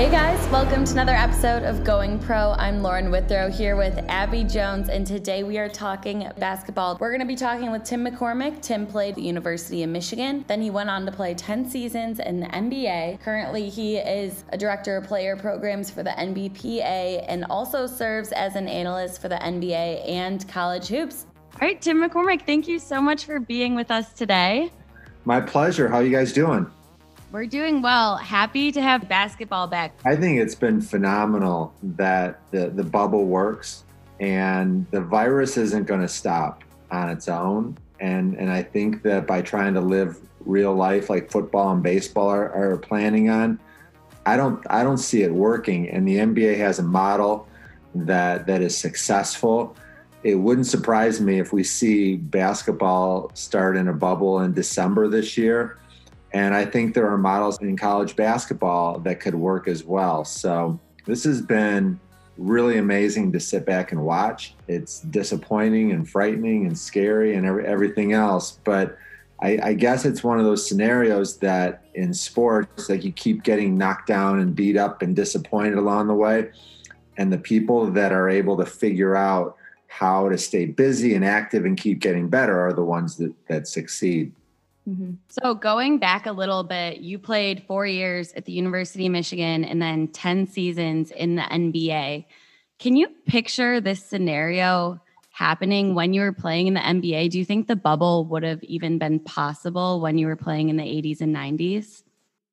Hey guys, welcome to another episode of Going Pro. I'm Lauren Withrow here with Abby Jones, and today we are talking basketball. We're going to be talking with Tim McCormick. Tim played at the University of Michigan, then he went on to play 10 seasons in the NBA. Currently, he is a director of player programs for the NBPA and also serves as an analyst for the NBA and college hoops. All right, Tim McCormick, thank you so much for being with us today. My pleasure. How are you guys doing? We're doing well. Happy to have basketball back. I think it's been phenomenal that the, the bubble works and the virus isn't going to stop on its own. And, and I think that by trying to live real life like football and baseball are, are planning on, I don't I don't see it working. And the NBA has a model that that is successful. It wouldn't surprise me if we see basketball start in a bubble in December this year and I think there are models in college basketball that could work as well. So this has been really amazing to sit back and watch. It's disappointing and frightening and scary and every, everything else. But I, I, guess it's one of those scenarios that in sports, like you keep getting knocked down and beat up and disappointed along the way. And the people that are able to figure out how to stay busy and active and keep getting better are the ones that, that succeed. Mm-hmm. So, going back a little bit, you played four years at the University of Michigan and then 10 seasons in the NBA. Can you picture this scenario happening when you were playing in the NBA? Do you think the bubble would have even been possible when you were playing in the 80s and 90s?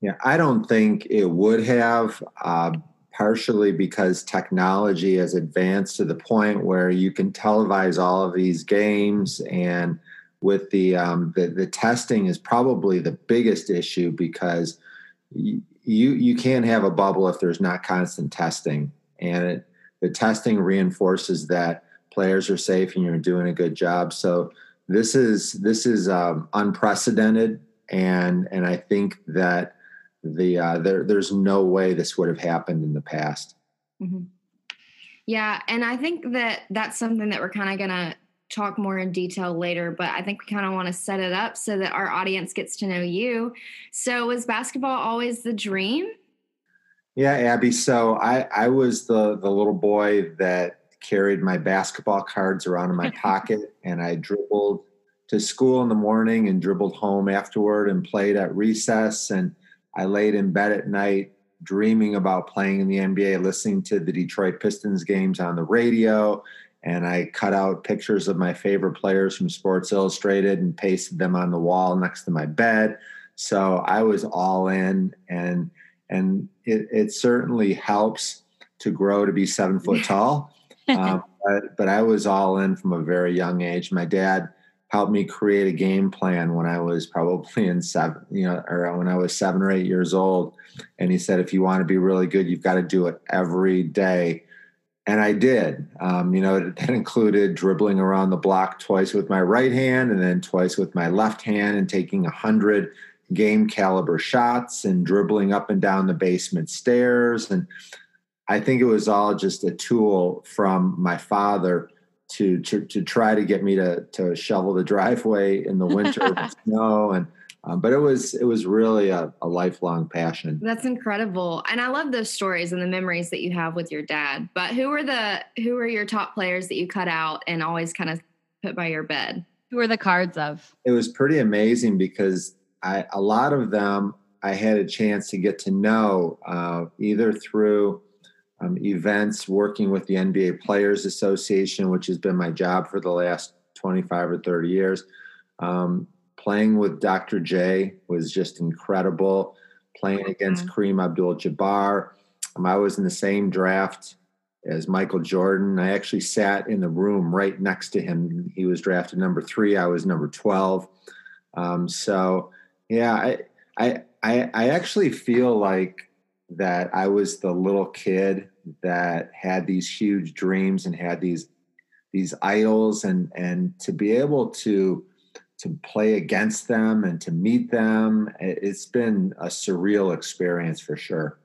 Yeah, I don't think it would have, uh, partially because technology has advanced to the point where you can televise all of these games and with the, um, the the testing is probably the biggest issue because you you can't have a bubble if there's not constant testing, and it, the testing reinforces that players are safe and you're doing a good job. So this is this is um, unprecedented, and and I think that the uh, there there's no way this would have happened in the past. Mm-hmm. Yeah, and I think that that's something that we're kind of gonna talk more in detail later, but I think we kind of want to set it up so that our audience gets to know you. So, was basketball always the dream? Yeah, Abby. So I I was the the little boy that carried my basketball cards around in my pocket, and I dribbled to school in the morning and dribbled home afterward and played at recess. And I laid in bed at night dreaming about playing in the NBA, listening to the Detroit Pistons games on the radio and I cut out pictures of my favorite players from Sports Illustrated and pasted them on the wall next to my bed. So I was all in, and and it, it certainly helps to grow to be seven foot tall. um, but, but I was all in from a very young age. My dad helped me create a game plan when I was probably in seven, you know, or when I was seven or eight years old. And he said, if you want to be really good, you've got to do it every day and I did. Um, you know, that included dribbling around the block twice with my right hand and then twice with my left hand and taking a hundred game caliber shots and dribbling up and down the basement stairs. And I think it was all just a tool from my father to to, to try to get me to to shovel the driveway in the winter with snow and um, but it was it was really a, a, lifelong passion. That's incredible, and I love those stories and the memories that you have with your dad. But who were the who were your top players that you cut out and always kind of put by your bed? Who were the cards of? It was pretty amazing because I a lot of them I had a chance to get to know uh, either through um, events working with the NBA Players Association, which has been my job for the last 25 or 30 years. Um, playing with Dr. J was just incredible. Playing against mm-hmm. Kareem Abdul Jabbar. Um, I was in the same draft as Michael Jordan. I actually sat in the room right next to him. He was drafted number three. I was number 12. Um, so, yeah, I, I, I, I actually feel like that I was the little kid that had these huge dreams and had these these idols and and to be able to to play against them and to meet them. It's been a surreal experience for sure.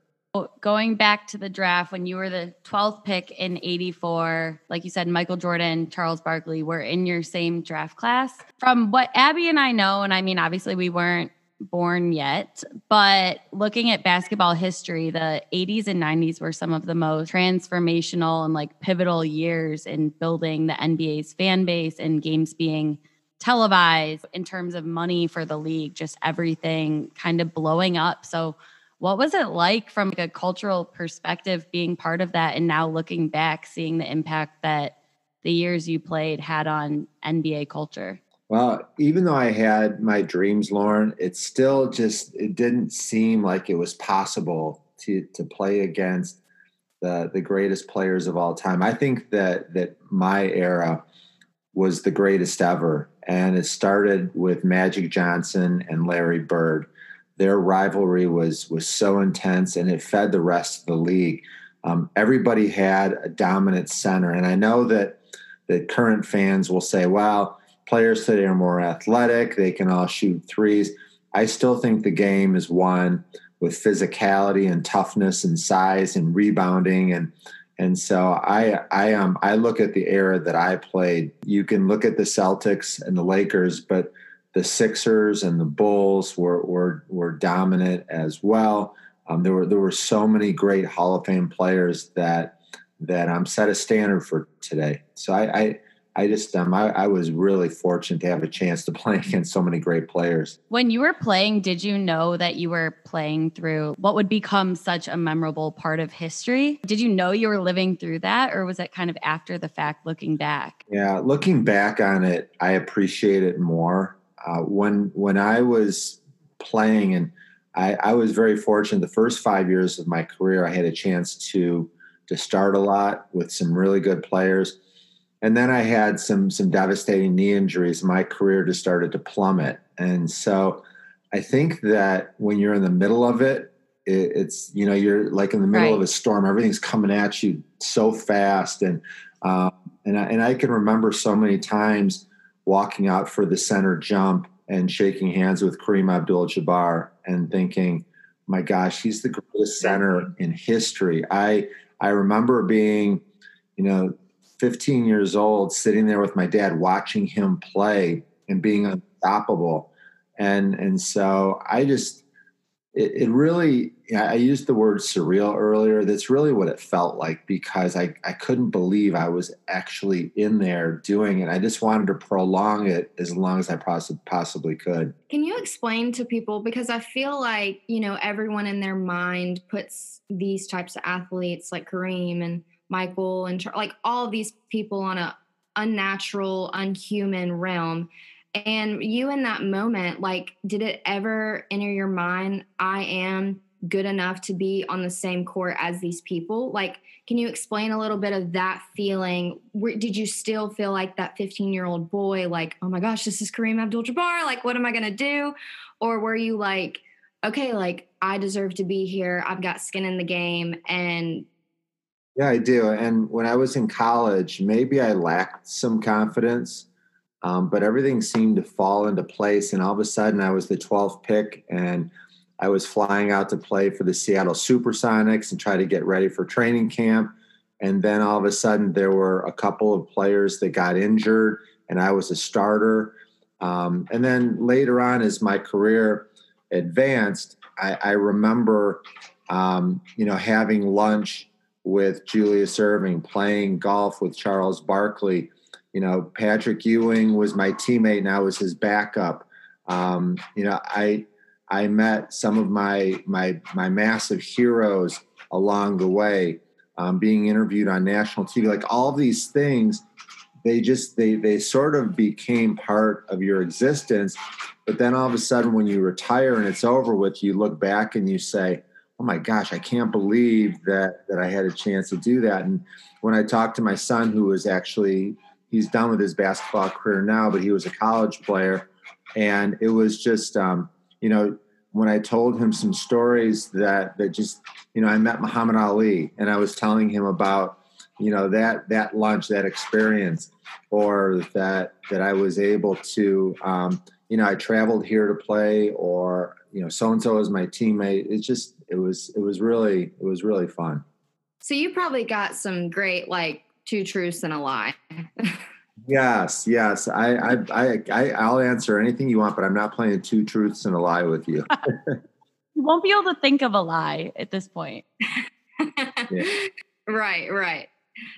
Going back to the draft, when you were the 12th pick in 84, like you said, Michael Jordan, Charles Barkley were in your same draft class. From what Abby and I know, and I mean, obviously we weren't born yet, but looking at basketball history, the 80s and 90s were some of the most transformational and like pivotal years in building the NBA's fan base and games being televised in terms of money for the league, just everything kind of blowing up. So, what was it like from like a cultural perspective being part of that and now looking back, seeing the impact that the years you played had on NBA culture? Well, even though I had my dreams, Lauren, it still just it didn't seem like it was possible to to play against the the greatest players of all time. I think that that my era was the greatest ever, and it started with Magic Johnson and Larry Bird. Their rivalry was was so intense, and it fed the rest of the league. Um, everybody had a dominant center, and I know that that current fans will say, "Well." players today are more athletic. They can all shoot threes. I still think the game is won with physicality and toughness and size and rebounding and and so I I um I look at the era that I played. You can look at the Celtics and the Lakers, but the Sixers and the Bulls were were were dominant as well. Um, there were there were so many great Hall of Fame players that that I'm um, set a standard for today. So I, I I just um, I, I, was really fortunate to have a chance to play against so many great players. When you were playing, did you know that you were playing through what would become such a memorable part of history? Did you know you were living through that, or was it kind of after the fact, looking back? Yeah, looking back on it, I appreciate it more. Uh, when when I was playing, and I, I was very fortunate. The first five years of my career, I had a chance to to start a lot with some really good players and then I had some some devastating knee injuries. My career just started to plummet, and so I think that when you're in the middle of it, it it's you know you're like in the middle right. of a storm. Everything's coming at you so fast, and uh, and I, and I can remember so many times walking out for the center jump and shaking hands with Kareem Abdul-Jabbar and thinking, "My gosh, he's the greatest center in history." I I remember being, you know, 15 years old, sitting there with my dad, watching him play and being unstoppable. And and so I just it, it really I used the word surreal earlier. That's really what it felt like because I, I couldn't believe I was actually in there doing it. I just wanted to prolong it as long as I poss- possibly could. Can you explain to people because I feel like, you know, everyone in their mind puts these types of athletes like Kareem and Michael and like all these people on a unnatural, unhuman realm. And you in that moment, like, did it ever enter your mind, I am good enough to be on the same court as these people? Like, can you explain a little bit of that feeling? Where, did you still feel like that 15 year old boy, like, oh my gosh, this is Kareem Abdul Jabbar? Like, what am I going to do? Or were you like, okay, like, I deserve to be here. I've got skin in the game. And yeah, I do. And when I was in college, maybe I lacked some confidence, um, but everything seemed to fall into place. And all of a sudden, I was the 12th pick, and I was flying out to play for the Seattle Supersonics and try to get ready for training camp. And then all of a sudden, there were a couple of players that got injured, and I was a starter. Um, and then later on, as my career advanced, I, I remember, um, you know, having lunch with Julius Erving, playing golf with Charles Barkley. You know, Patrick Ewing was my teammate and I was his backup. Um, you know, I I met some of my my my massive heroes along the way, um, being interviewed on national TV. Like all these things, they just they they sort of became part of your existence. But then all of a sudden, when you retire and it's over with, you look back and you say, oh my gosh, I can't believe that that I had a chance to do that. And when I talked to my son, who was actually he's done with his basketball career now, but he was a college player, and it was just um, you know when I told him some stories that that just you know I met Muhammad Ali, and I was telling him about you know that that lunch, that experience, or that that I was able to um, you know I traveled here to play, or you know so and so is my teammate. It's just it was it was really it was really fun. So you probably got some great like two truths and a lie. Yes, yes. I, I, I, I, I'll answer anything you want, but I'm not playing two truths and a lie with you. you won't be able to think of a lie at this point. yeah. Right, right.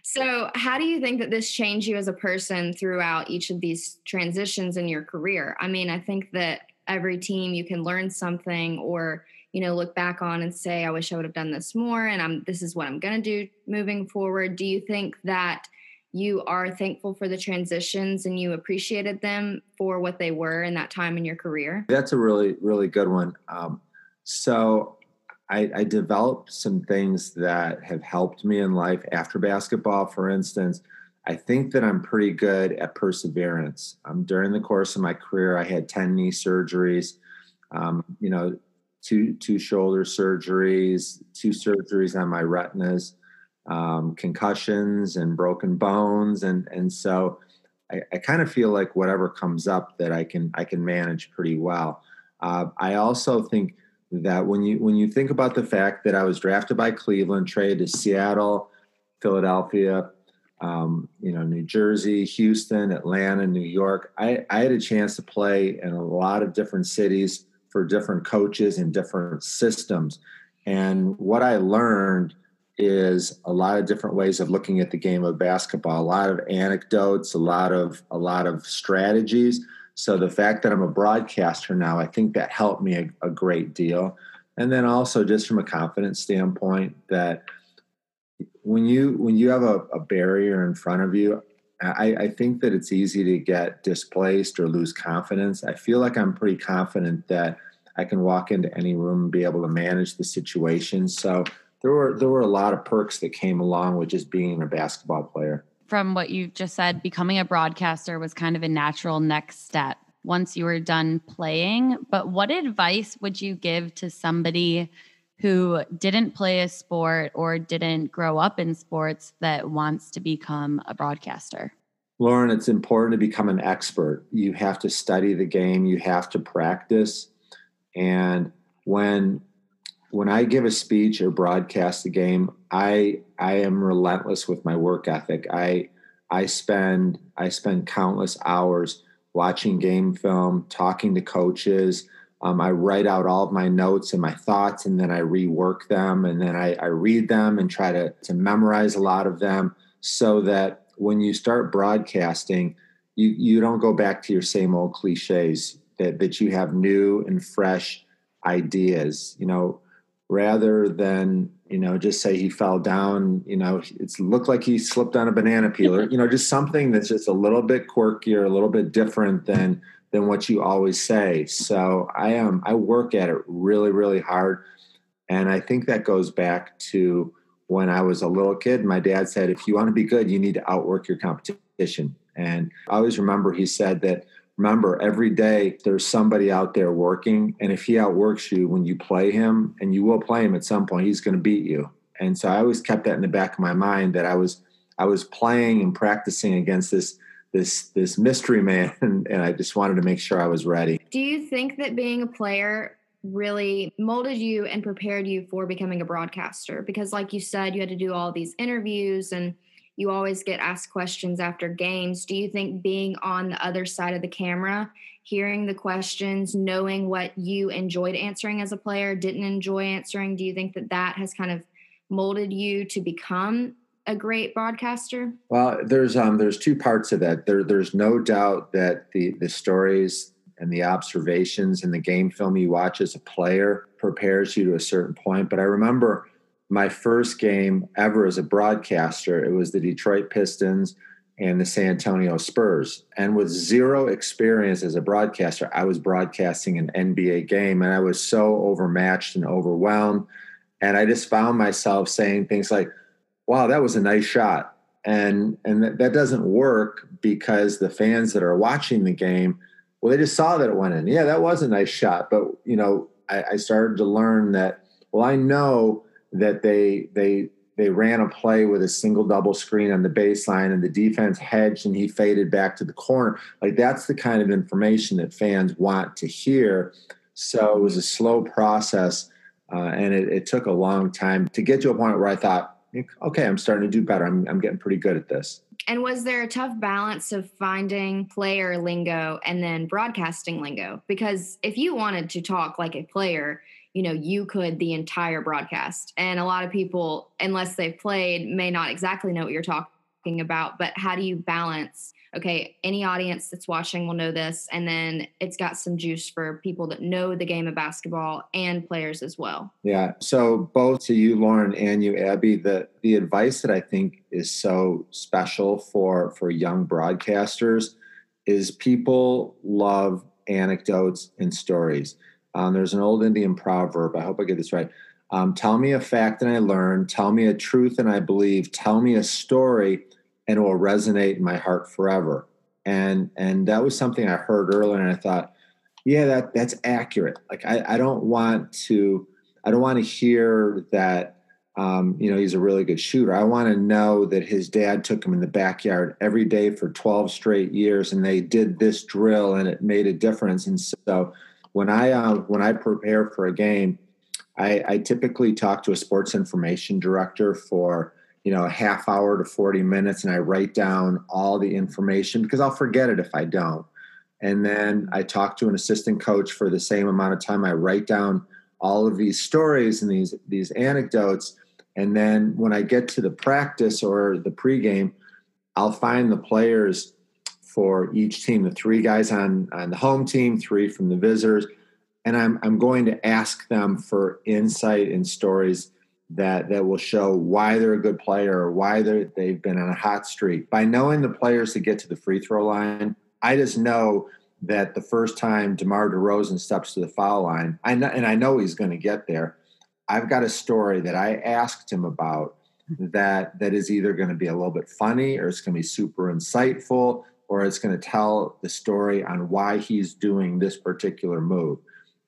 So, how do you think that this changed you as a person throughout each of these transitions in your career? I mean, I think that every team you can learn something or you know look back on and say i wish i would have done this more and i'm this is what i'm going to do moving forward. Do you think that you are thankful for the transitions and you appreciated them for what they were in that time in your career? That's a really really good one. Um, so I, I developed some things that have helped me in life. After basketball for instance I think that I'm pretty good at perseverance. Um, during the course of my career, I had 10 knee surgeries, um, you know, two, two shoulder surgeries, two surgeries on my retinas, um, concussions and broken bones. And, and so I, I kind of feel like whatever comes up that I can, I can manage pretty well. Uh, I also think that when you, when you think about the fact that I was drafted by Cleveland, traded to Seattle, Philadelphia, um, you know, New Jersey, Houston, Atlanta, New York. I, I had a chance to play in a lot of different cities for different coaches and different systems. And what I learned is a lot of different ways of looking at the game of basketball, a lot of anecdotes, a lot of a lot of strategies. So the fact that I'm a broadcaster now, I think that helped me a, a great deal. And then also just from a confidence standpoint that when you when you have a, a barrier in front of you I, I, think that it's easy to get displaced or lose confidence. I feel like I'm pretty confident that I can walk into any room and be able to manage the situation. So there were there were a lot of perks that came along with just being a basketball player. From what you just said, becoming a broadcaster was kind of a natural next step once you were done playing. But what advice would you give to somebody who didn't play a sport or didn't grow up in sports that wants to become a broadcaster? Lauren, it's important to become an expert. You have to study the game, you have to practice. And when when I give a speech or broadcast a game, I I am relentless with my work ethic. I I spend I spend countless hours watching game film, talking to coaches, um, I write out all of my notes and my thoughts, and then I rework them, and then I, I read them and try to, to memorize a lot of them so that when you start broadcasting, you, you don't go back to your same old cliches, that, that you have new and fresh ideas, you know, rather than, you know, just say he fell down, you know, it's looked like he slipped on a banana peeler, you know, just something that's just a little bit quirkier, a little bit different than than what you always say. So I am I work at it really really hard, and I think that goes back to when I was a little kid. My dad said, "If you want to be good, you need to outwork your competition." And I always remember he said that. Remember, every day there's somebody out there working, and if he outworks you when you play him, and you will play him at some point, he's going to beat you. And so I always kept that in the back of my mind that I was I was playing and practicing against this this this mystery man and, i just wanted to make sure i was ready. Do you think that being a player really molded you and prepared you for becoming a broadcaster? Because like you said you had to do all these interviews and you always get asked questions after games. Do you think being on the other side of the camera hearing the questions knowing what you enjoyed answering as a player didn't enjoy answering do you think that that has kind of molded you to become a great broadcaster? Well, there's um there's two parts of that. There there's no doubt that the the stories and the observations and the game film you watch as a player prepares you to a certain point. But I remember my first game ever as a broadcaster. It was the Detroit Pistons and the San Antonio Spurs. And with zero experience as a broadcaster, I was broadcasting an NBA game and I was so overmatched and overwhelmed. And I just found myself saying things like, wow, that was a nice shot. And and that, that doesn't work because the fans that are watching the game, well, they just saw that it went in. Yeah, that was a nice shot. But you know, I, I started to learn that, well, I know that they they they ran a play with a single double screen on the baseline and the defense hedged and he faded back to the corner. Like that's the kind of information that fans want to hear. So it was a slow process uh, and it, it, took a long time to get to a point where I thought, okay, I'm starting to do better. I'm, I'm getting pretty good at this. And was there a tough balance of finding player lingo and then broadcasting lingo? Because if you wanted to talk like a player, you know, you could the entire broadcast. And a lot of people, unless they've played, may not exactly know what you're talking about. But how do you balance okay, any audience that's watching will know this. And then it's got some juice for people that know the game of basketball and players as well. Yeah. So both to you, Lauren, and you, Abby, the the advice that I think is so special for for young broadcasters is people love anecdotes and stories. Um, there's an old Indian proverb. I hope I get this right. Um, tell me a fact and I learn. Tell me a truth and I believe. Tell me a story and it will resonate in my heart forever. And and that was something I heard earlier, and I thought, yeah, that that's accurate. Like I, I don't want to I don't want to hear that um, you know he's a really good shooter. I want to know that his dad took him in the backyard every day for 12 straight years, and they did this drill, and it made a difference. And so when I uh, when I prepare for a game, I, I typically talk to a sports information director for you know, a half hour to 40 minutes and I write down all the information because I'll forget it if I don't. And then I talk to an assistant coach for the same amount of time. I write down all of these stories and these these anecdotes. And then when I get to the practice or the pregame, I'll find the players for each team, the three guys on, on the home team, three from the visitors. And I'm, I'm going to ask them for insight and stories that that will show why they're a good player or why they they've been on a hot streak. By knowing the players to get to the free throw line, I just know that the first time DeMar DeRozan steps to the foul line, I know, and I know he's going to get there. I've got a story that I asked him about that that is either going to be a little bit funny or it's going to be super insightful or it's going to tell the story on why he's doing this particular move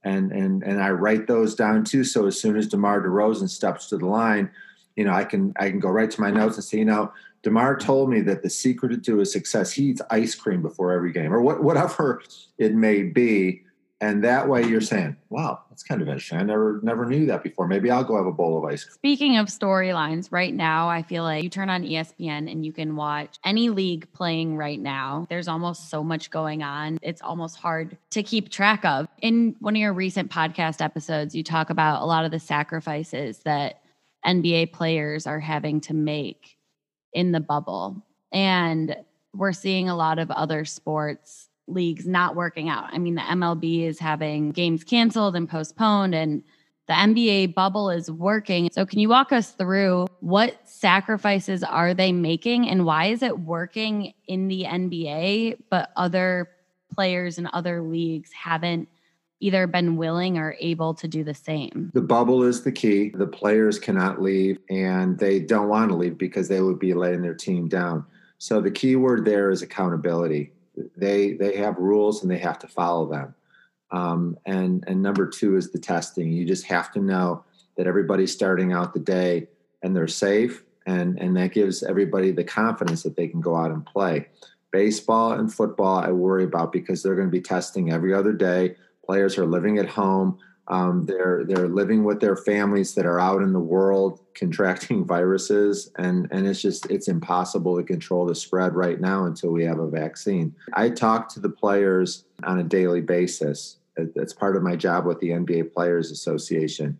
and and and I write those down too. So as soon as Demar Derozan steps to the line, you know, I can I can go right to my notes and say, you know, Demar told me that the secret to his success, he eats ice cream before every game, or what, whatever it may be and that way you're saying wow that's kind of interesting. I never never knew that before. Maybe i'll go have a bowl of ice cream. Speaking of storylines right now i feel like you turn on espn and you can watch any league playing right now. There's almost so much going on. It's almost hard to keep track of. In one of your recent podcast episodes you talk about a lot of the sacrifices that nba players are having to make in the bubble. And we're seeing a lot of other sports leagues not working out. I mean, the MLB is having games canceled and postponed, and the NBA bubble is working. So, can you walk us through what sacrifices are they making and why is it working in the NBA, but other players and other leagues haven't either been willing or able to do the same? The bubble is the key. The players cannot leave and they don't want to leave because they would be letting their team down. So, the key word there is accountability they they have rules and they have to follow them. Um, and and number two is the testing. You just have to know that everybody's starting out the day and they're safe, and and that gives everybody the confidence that they can go out and play. Baseball and football, I worry about because they're going to be testing every other day. Players are living at home. Um, they're they're living with their families that are out in the world contracting viruses, and and it's just it's impossible to control the spread right now until we have a vaccine. I talk to the players on a daily basis. It's part of my job with the NBA Players Association,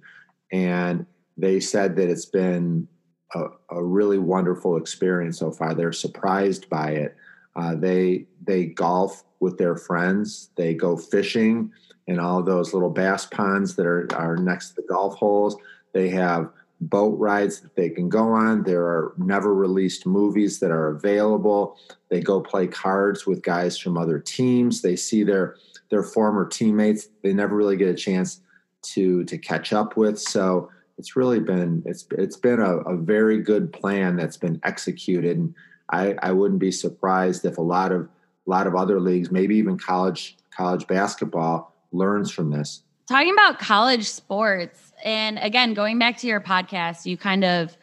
and they said that it's been a, a really wonderful experience so far. They're surprised by it. Uh, they they golf with their friends. They go fishing in all those little bass ponds that are, are next to the golf holes. They have boat rides that they can go on. There are never released movies that are available. They go play cards with guys from other teams. They see their their former teammates. They never really get a chance to to catch up with. So it's really been it's it's been a, a very good plan that's been executed. And I, I wouldn't be surprised if a lot of a lot of other leagues, maybe even college college basketball, learns from this. Talking about college sports, and again, going back to your podcast, you kind of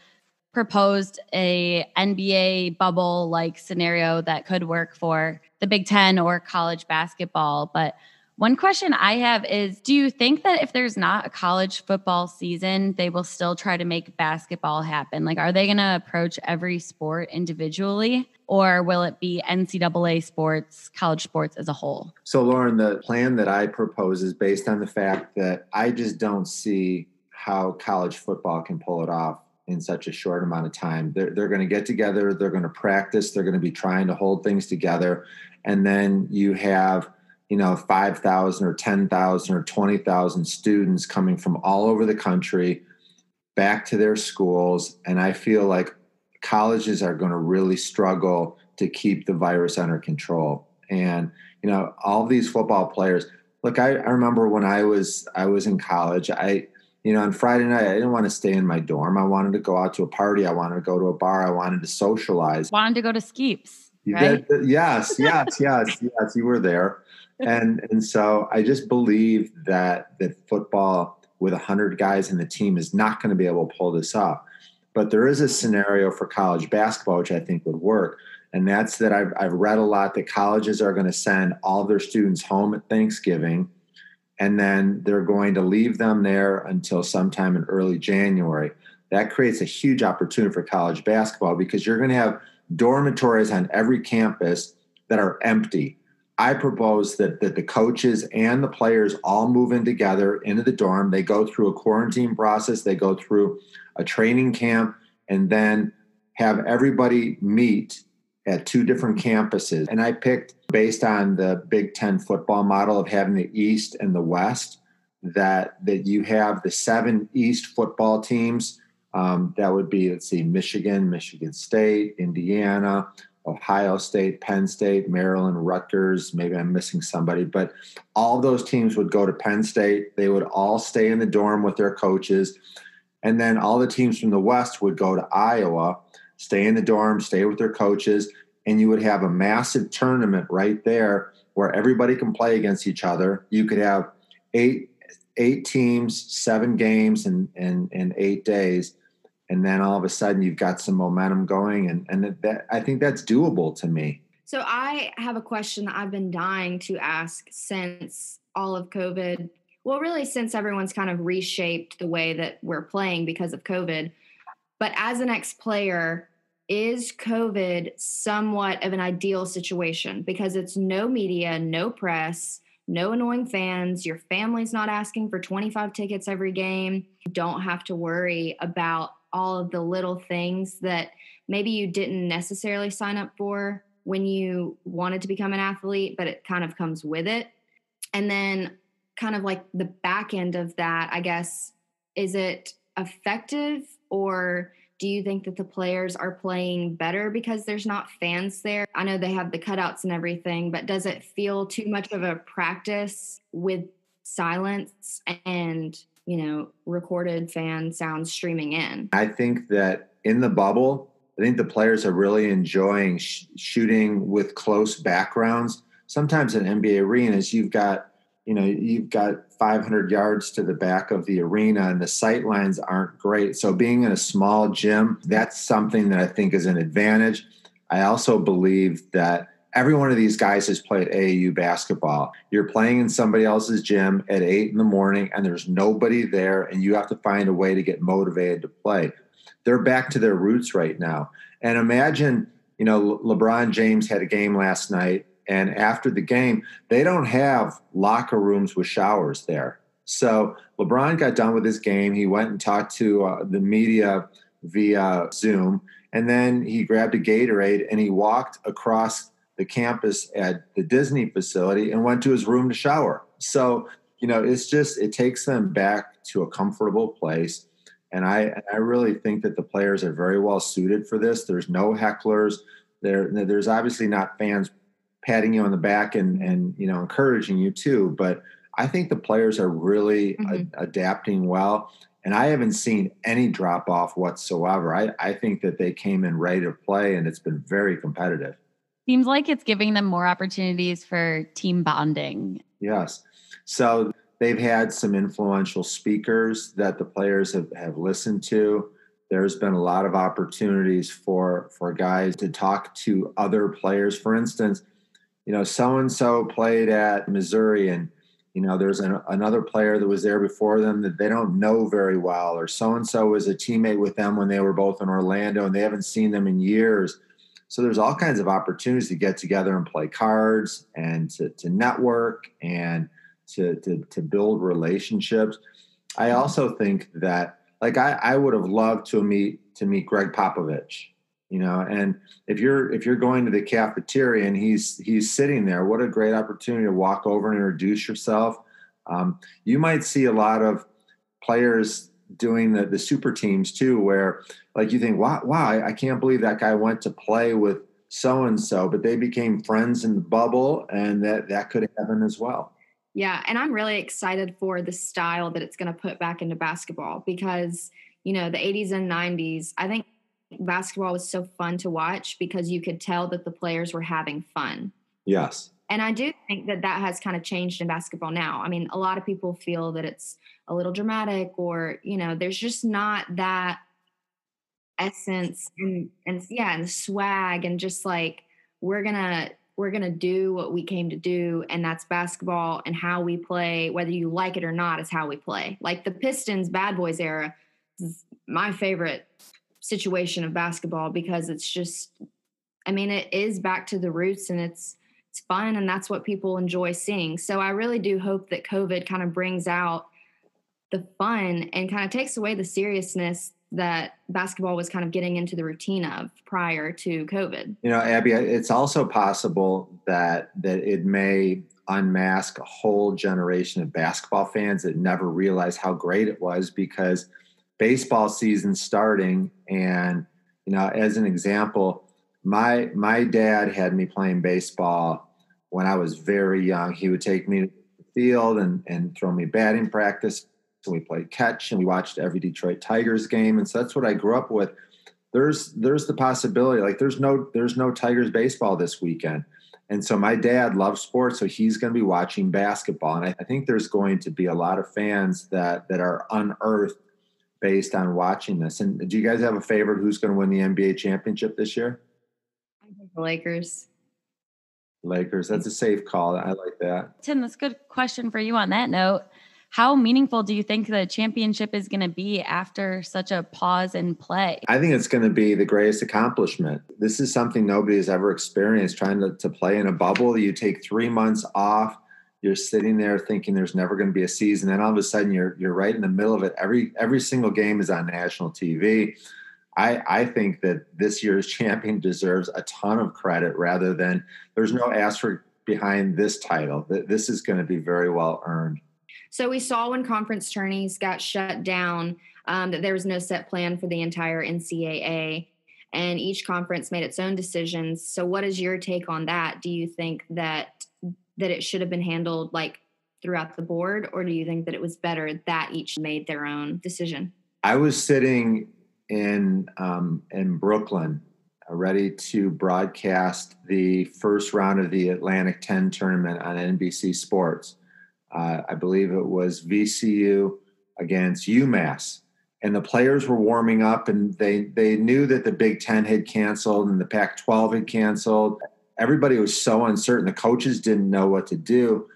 proposed a NBA bubble like scenario that could work for the Big Ten or college basketball. But One question I have is Do you think that if there's not a college football season, they will still try to make basketball happen? Like, are they going to approach every sport individually, or will it be NCAA sports, college sports as a whole? So, Lauren, the plan that I propose is based on the fact that I just don't see how college football can pull it off in such a short amount of time. They're, they're going to get together, they're going to practice, they're going to be trying to hold things together. And then you have you know 5000 or 10,000 or 20,000 students coming from all over the country back to their schools. And I feel like colleges are going to really struggle to keep the virus under control. And you know all these football players look I, I remember when I was I was in college I you know on Friday night I didn't want to stay in my dorm. I wanted to go out to a party. I wanted to go to a bar. I wanted to socialize. Wanted to go to Skeeps right? Yes yes yes yes you were there and and so I just believe that that football with hundred guys in the team is not going to be able to pull this off. But there is a scenario for college basketball which I think would work, and that's that I've I've read a lot that colleges are going to send all their students home at Thanksgiving, and then they're going to leave them there until sometime in early January. That creates a huge opportunity for college basketball because you're going to have dormitories on every campus that are empty I propose that that the coaches and the players all move in together into the dorm. They go through a quarantine process, they go through a training camp, and then have everybody meet at two different campuses. And I picked based on the Big Ten football model of having the East and the West, that that you have the seven East football teams. Um, that would be, let's see, Michigan, Michigan State, Indiana, Ohio State, Penn State, Maryland, Rutgers. Maybe I'm missing somebody, but all those teams would go to Penn State. They would all stay in the dorm with their coaches. And then all the teams from the West would go to Iowa, stay in the dorm, stay with their coaches. And you would have a massive tournament right there where everybody can play against each other. You could have eight eight teams, seven games in, in, in eight days and then all of a sudden you've got some momentum going and and that I think that's doable to me. So I have a question that I've been dying to ask since all of COVID. Well, really since everyone's kind of reshaped the way that we're playing because of COVID. But as an ex-player, is COVID somewhat of an ideal situation because it's no media, no press, no annoying fans, your family's not asking for 25 tickets every game. You don't have to worry about all of the little things that maybe you didn't necessarily sign up for when you wanted to become an athlete, but it kind of comes with it. And then, kind of like the back end of that, I guess, is it effective or do you think that the players are playing better because there's not fans there? I know they have the cutouts and everything, but does it feel too much of a practice with silence and you know, recorded fan sounds streaming in. I think that in the bubble, I think the players are really enjoying sh- shooting with close backgrounds. Sometimes in NBA arenas, you've got, you know, you've got 500 yards to the back of the arena and the sight lines aren't great. So being in a small gym, that's something that I think is an advantage. I also believe that every one of these guys has played AAU basketball. You're playing in somebody else's gym at eight in the morning and there's nobody there, and you have to find a way to get motivated to play. They're back to their roots right now. And imagine, you know, LeBron James had a game last night, and after the game, they don't have locker rooms with showers there. So LeBron got done with his game. He went and talked to uh, the media via Zoom, and then he grabbed a Gatorade and he walked across the campus at the Disney facility and went to his room to shower. So, you know, it's just it takes them back to a comfortable place. And I I really think that the players are very well suited for this. There's no hecklers. There there's obviously not fans patting you on the back and and you know encouraging you too, but I think the players are really mm-hmm. a, adapting well. And I haven't seen any drop off whatsoever. I, I think that they came in ready to play and it's been very competitive. Seems like it's giving them more opportunities for team bonding. Yes. So they've had some influential speakers that the players have, have listened to. There's been a lot of opportunities for for guys to talk to other players. For instance, you know, so and so played at Missouri and you know there's an, another player that was there before them that they don't know very well or so and so was a teammate with them when they were both in orlando and they haven't seen them in years so there's all kinds of opportunities to get together and play cards and to, to network and to, to, to build relationships. I also think that like I, I would have loved to meet to meet greg popovich you know and if you're if you're going to the cafeteria and he's he's sitting there what a great opportunity to walk over and introduce yourself. Um, you might see a lot of players doing the, the super teams too where like you think wow wow I, I can't believe that guy went to play with so and so but they became friends in the bubble and that that could happen as well yeah and i'm really excited for the style that it's going to put back into basketball because you know the 80s and 90s i think basketball was so fun to watch because you could tell that the players were having fun. Yes. And I do think that that has kind of changed in basketball now. I mean, a lot of people feel that it's a little dramatic or, you know, there's just not that essence and and yeah, and swag and just like we're going to we're going to do what we came to do and that's basketball and how we play whether you like it or not is how we play. Like the Pistons bad boys era is my favorite situation of basketball because it's just I mean it is back to the roots and it's it's fun and that's what people enjoy seeing. So I really do hope that COVID kind of brings out the fun and kind of takes away the seriousness that basketball was kind of getting into the routine of prior to COVID. You know, Abby, it's also possible that that it may unmask a whole generation of basketball fans that never realized how great it was because baseball season starting and you know as an example my my dad had me playing baseball when i was very young. He would take me to the field and and throw me batting practice. And we played catch and we watched every detroit tigers game. And so that's what i grew up with. There's there's the possibility like there's no there's no tigers baseball this weekend. And so my dad loves sports so he's going to be watching basketball. And I, I think there's going to be a lot of fans that that are unearthed based on watching this. And do you guys have a favorite who's going to win the NBA championship this year? I think the Lakers. Lakers. That's a safe call. I like that. Tim, that's a good question for you on that note. How meaningful do you think the championship is going to be after such a pause in play? I think it's going to be the greatest accomplishment. This is something nobody has ever experienced trying to, to play in a bubble. You take three months off you're sitting there thinking there's never going to be a season Then all of a sudden you're you're right in the middle of it every every single game is on national tv i i think that this year's champion deserves a ton of credit rather than there's no asterisk behind this title. That this is going to be very well earned. So we saw when conference tourneys got shut down um, that there was no set plan for the entire ncaa and each conference made its own decisions. So what is your take on that? Do you think that that it should have been handled like throughout the board, or do you think that it was better that each made their own decision? I was sitting in um, in Brooklyn, uh, ready to broadcast the first round of the Atlantic 10 tournament on NBC Sports. Uh, I believe it was VCU against UMass. And the players were warming up, and they they knew that the Big Ten had canceled and the Pac-12 had canceled everybody was so uncertain. The coaches didn't know what to do.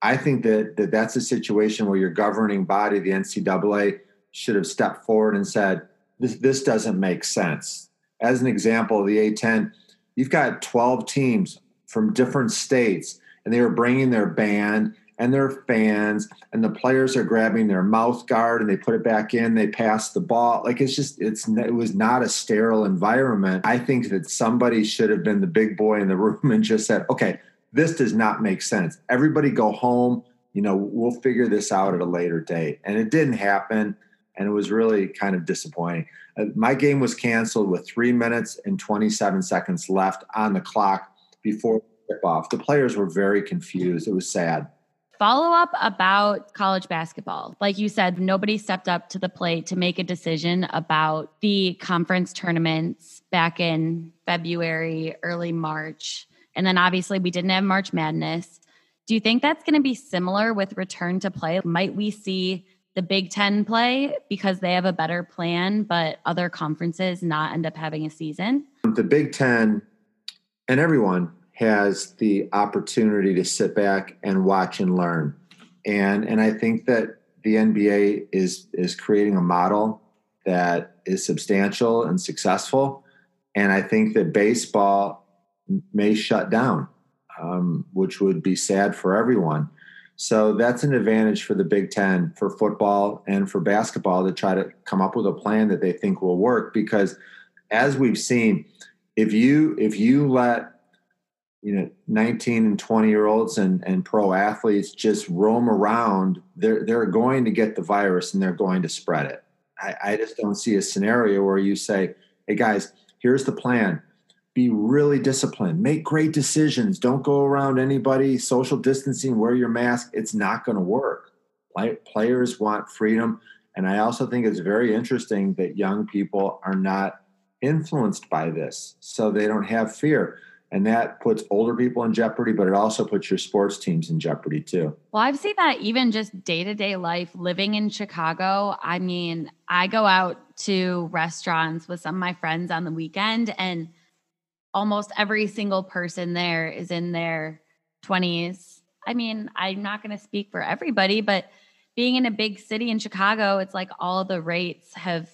I think that, that that's a situation where your governing body, the NCAA, should have stepped forward and said, this, this doesn't make sense. As an example, the A10, you've got 12 teams from different states, and they were bringing their band and their fans and the players are grabbing their mouth guard and they put it back in they pass the ball. Like it's just it's it was not a sterile environment. I think that somebody should have been the big boy in the room and just said okay this does not make sense. Everybody go home. You know we'll figure this out at a later date. And it didn't happen and it was really kind of disappointing uh, my game was canceled with three minutes and 27 seconds left on the clock before tip off the players were very confused it was sad follow up about college basketball. Like you said, nobody stepped up to the plate to make a decision about the conference tournaments back in February, early March. And then obviously we didn't have March Madness. Do you think that's going to be similar with return to play? Might we see the Big Ten play because they have a better plan, but other conferences not end up having a season? The Big Ten and everyone has the opportunity to sit back and watch and learn. and and I think that the NBA is is creating a model that is substantial and successful, and I think that baseball may shut down, um, which would be sad for everyone. So that's an advantage for the Big Ten for football and for basketball to try to come up with a plan that they think will work. Because as we've seen, if you if you let you know 19 and 20 year olds and, and pro athletes just roam around they're they're going to get the virus and they're going to spread it I, I just don't see a scenario where you say hey guys here's the plan be really disciplined. Make great decisions. Don't go around anybody social distancing wear your mask. It's not going to work players want freedom. And i also think it's very interesting that young people are not influenced by this so they don't have fear. And that puts older people in jeopardy but it also puts your sports teams in jeopardy too. Well i've seen that even just day-to-day life living in chicago. I mean i go out to restaurants with some of my friends on the weekend and almost every single person there is in their 20s i mean i'm not going to speak for everybody but being in a big city in chicago it's like all the rates have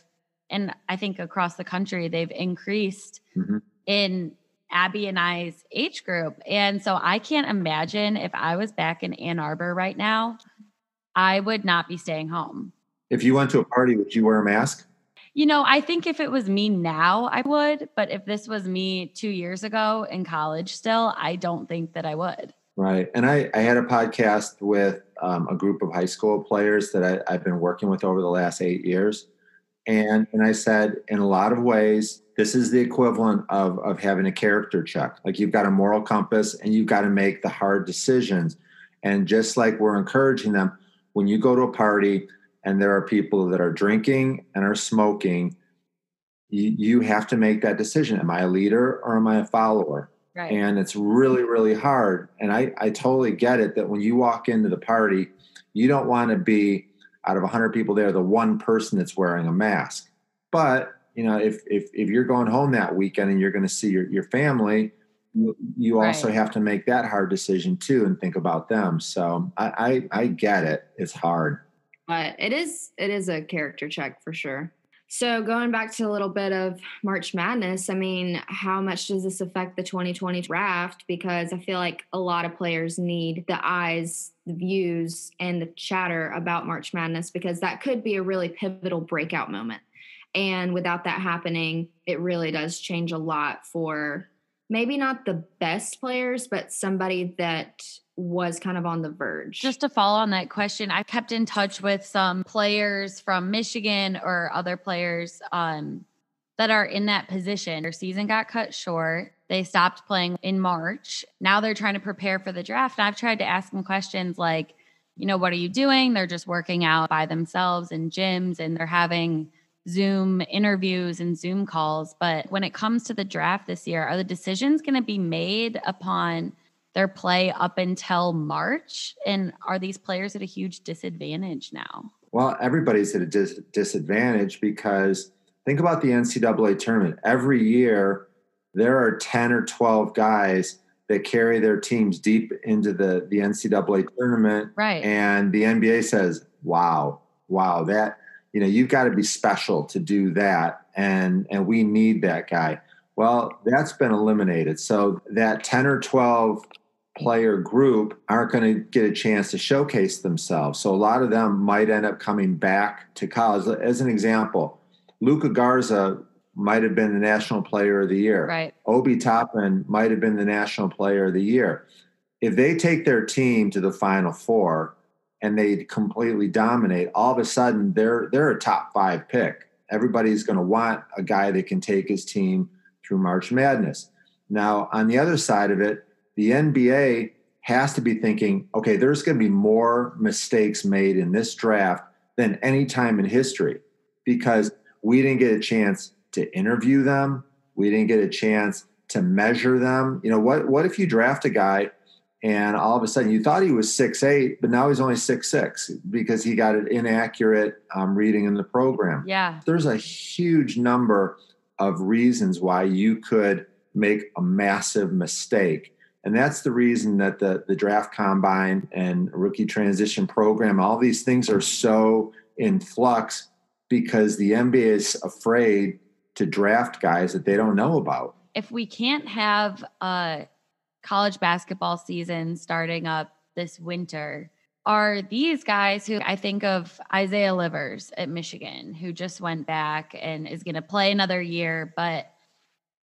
and i think across the country they've increased mm-hmm. in Abby and I's age group. And so I can't imagine if I was back in Ann Arbor right now, I would not be staying home. If you went to a party, would you wear a mask? You know, I think if it was me now, I would. But if this was me two years ago in college still, I don't think that I would. Right. And I, I had a podcast with um, a group of high school players that I, I've been working with over the last eight years. And, and I said, in a lot of ways, this is the equivalent of, of having a character check. Like you've got a moral compass and you've got to make the hard decisions. And just like we're encouraging them, when you go to a party and there are people that are drinking and are smoking, you, you have to make that decision. Am I a leader or am I a follower? Right. And it's really, really hard. And I, I totally get it that when you walk into the party, you don't want to be out of 100 people there, the one person that's wearing a mask. But you know, if if if you're going home that weekend and you're going to see your your family, you, also right. have to make that hard decision too and think about them. So I, I I get it. It's hard, but it is it is a character check for sure. So going back to a little bit of March Madness, I mean, how much does this affect the 2020 draft? Because I feel like a lot of players need the eyes, the views, and the chatter about March Madness because that could be a really pivotal breakout moment. And without that happening, it really does change a lot for maybe not the best players, but somebody that was kind of on the verge. Just to follow on that question, I kept in touch with some players from Michigan or other players um, that are in that position. Their season got cut short. They stopped playing in March. Now they're trying to prepare for the draft. I've tried to ask them questions like, you know, what are you doing? They're just working out by themselves in gyms and they're having Zoom interviews and Zoom calls. But when it comes to the draft this year, are the decisions going to be made upon their play up until March? And are these players at a huge disadvantage now? Well, everybody's at a dis- disadvantage because think about the NCAA tournament. Every year, there are 10 or 12 guys that carry their teams deep into the, the NCAA tournament. Right. And the NBA says, wow, wow, that you know you've got to be special to do that and and we need that guy well that's been eliminated so that 10 or 12 player group aren't going to get a chance to showcase themselves. So a lot of them might end up coming back to college. As an example Luka garza might have been the national player of the year. Right. Obi toppin might have been the national player of the year. If they take their team to the final four and they completely dominate, all of a sudden they're they're a top five pick. Everybody's going to want a guy that can take his team through March Madness. Now, on the other side of it, the NBA has to be thinking, okay, there's going to be more mistakes made in this draft than any time in history because we didn't get a chance to interview them. We didn't get a chance to measure them. You know, what what if you draft a guy and all of a sudden you thought he was six eight, but now he's only six six because he got an inaccurate um, reading in the program. Yeah, there's a huge number of reasons why you could make a massive mistake, And that's the reason that the, the draft combine and rookie transition program, all these things are so in flux because the NBA is afraid to draft guys that they don't know about. If we can't have a college basketball season starting up this winter, are these guys who I think of Isaiah Livers at Michigan, who just went back and is going to play another year, but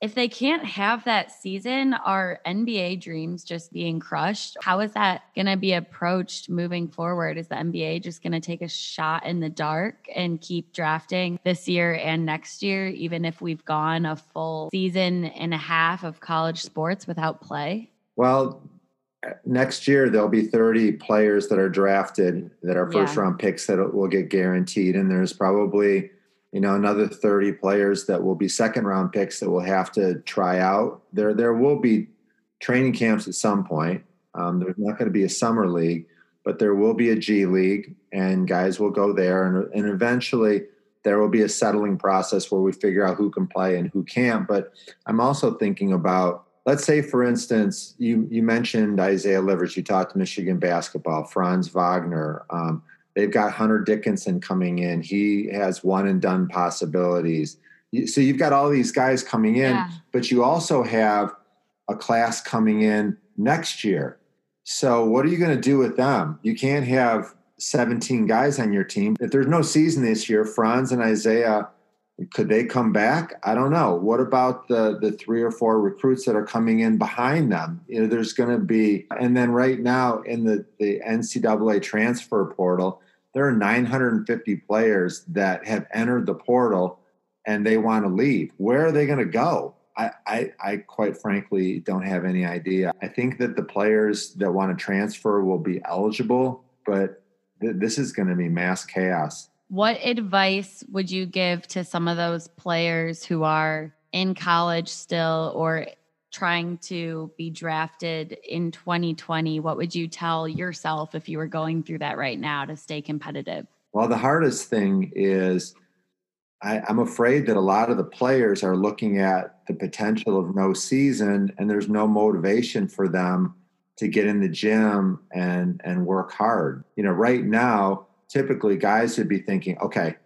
if they can't have that season, are NBA dreams just being crushed? How is that going to be approached moving forward? Is the NBA just going to take a shot in the dark and keep drafting this year and next year, even if we've gone a full season and a half of college sports without play? Well, uh, next year there'll be 30 players that are drafted that are first yeah. round picks that will get guaranteed and there's probably you know another 30 players that will be second round picks that will have to try out. There there will be training camps at some point. Um, there's not going to be a summer league but there will be a g league and guys will go there and, and eventually there will be a settling process where we figure out who can play and who can't. But i'm also thinking about let's say for instance you you mentioned isaiah livers you talked to michigan basketball franz wagner um, They've got Hunter Dickinson coming in. He has one and done possibilities. So you've got all these guys coming in, yeah. but you also have a class coming in next year. So what are you going to do with them? You can't have 17 guys on your team. If there's no season this year, Franz and Isaiah, could they come back? I don't know. What about the the three or four recruits that are coming in behind them? You know, there's going to be, and then right now in the the NCAA transfer portal, there are 950 players that have entered the portal and they want to leave. Where are they going to go? I, I, I, quite frankly don't have any idea. I think that the players that want to transfer will be eligible, but th- this is going to be mass chaos. What advice would you give to some of those players who are in college still or trying to be drafted in 2020, what would you tell yourself if you were going through that right now to stay competitive? Well, the hardest thing is I, am afraid that a lot of the players are looking at the potential of no season and there's no motivation for them to get in the gym and and work hard. You know, right now, typically guys would be thinking, okay,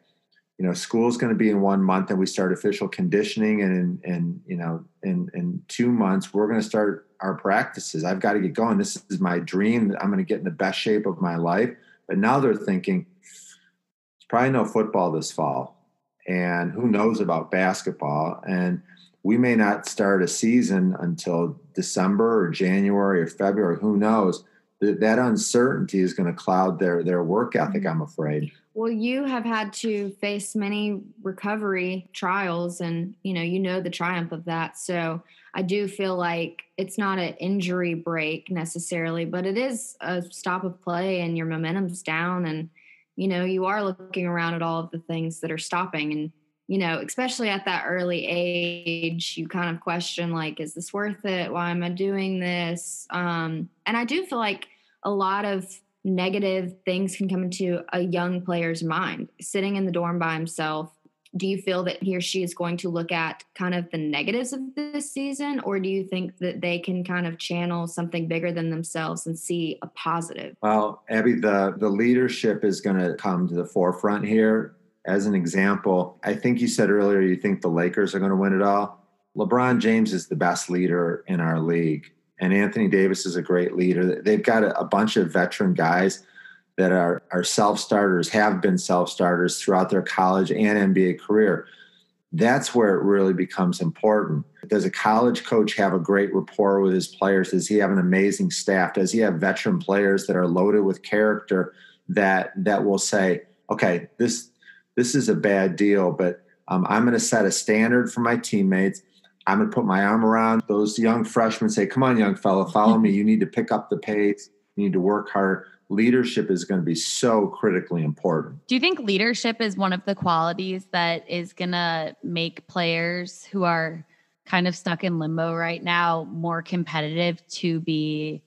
you know school's going to be in one month and we start official conditioning and in, in you know in in two months we're going to start our practices. I've got to get going. This is my dream. I'm going to get in the best shape of my life. But now they're thinking it's probably no football this fall. And who knows about basketball? And we may not start a season until december or january or february. Who knows? That, that uncertainty is going to cloud their their work ethic mm-hmm. i'm afraid well, you have had to face many recovery trials and you know, you know the triumph of that. So I do feel like it's not an injury break necessarily, but it is a stop of play and your momentum's down and you know, you are looking around at all of the things that are stopping and you know, especially at that early age, you kind of question like, is this worth it? Why am I doing this? Um, and I do feel like a lot of negative things can come into a young player's mind. Sitting in the dorm by himself do you feel that he or she is going to look at kind of the negatives of this season? Or do you think that they can kind of channel something bigger than themselves and see a positive? Well abby the the leadership is going to come to the forefront here. As an example i think you said earlier you think the lakers are going to win it all. Lebron james is the best leader in our league and Anthony Davis is a great leader. They've got a, a bunch of veteran guys that are, are self starters, have been self starters throughout their college and NBA career. That's where it really becomes important. Does a college coach have a great rapport with his players? Does he have an amazing staff? Does he have veteran players that are loaded with character that that will say, okay, this this is a bad deal, but um, I'm going to set a standard for my teammates. I'm going to put my arm around those young freshmen, say, come on, young fella, follow me. You need to pick up the pace. You need to work hard. Leadership is going to be so critically important. Do you think leadership is one of the qualities that is going to make players who are kind of stuck in limbo right now more competitive to be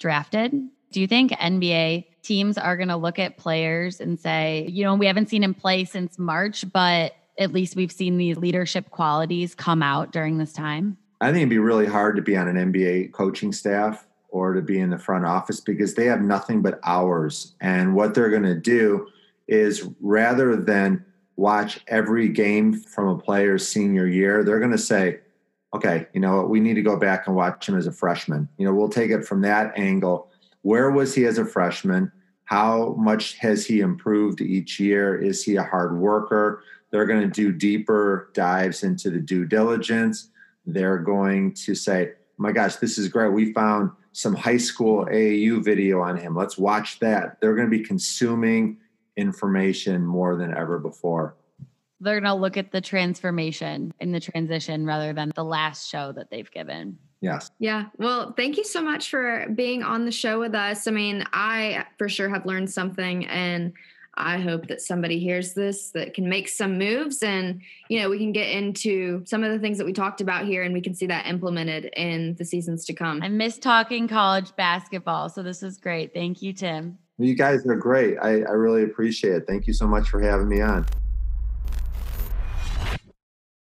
drafted? Do you think NBA teams are going to look at players and say, you know, we haven't seen him play since March, but at least we've seen these leadership qualities come out during this time? I think it'd be really hard to be on an NBA coaching staff or to be in the front office because they have nothing but hours. And what they're going to do is rather than watch every game from a player's senior year, they're going to say, okay, you know what, we need to go back and watch him as a freshman. You know, we'll take it from that angle. Where was he as a freshman? How much has he improved each year? Is he a hard worker? They're going to do deeper dives into the due diligence. They're going to say, my gosh, this is great. We found some high school AAU video on him. Let's watch that. They're going to be consuming information more than ever before. They're going to look at the transformation in the transition rather than the last show that they've given. Yes. Yeah. Well, thank you so much for being on the show with us. I mean, I for sure have learned something and I hope that somebody hears this that can make some moves and, you know, we can get into some of the things that we talked about here and we can see that implemented in the seasons to come. I miss talking college basketball. So this is great. Thank you, Tim. You guys are great. I, I really appreciate it. Thank you so much for having me on.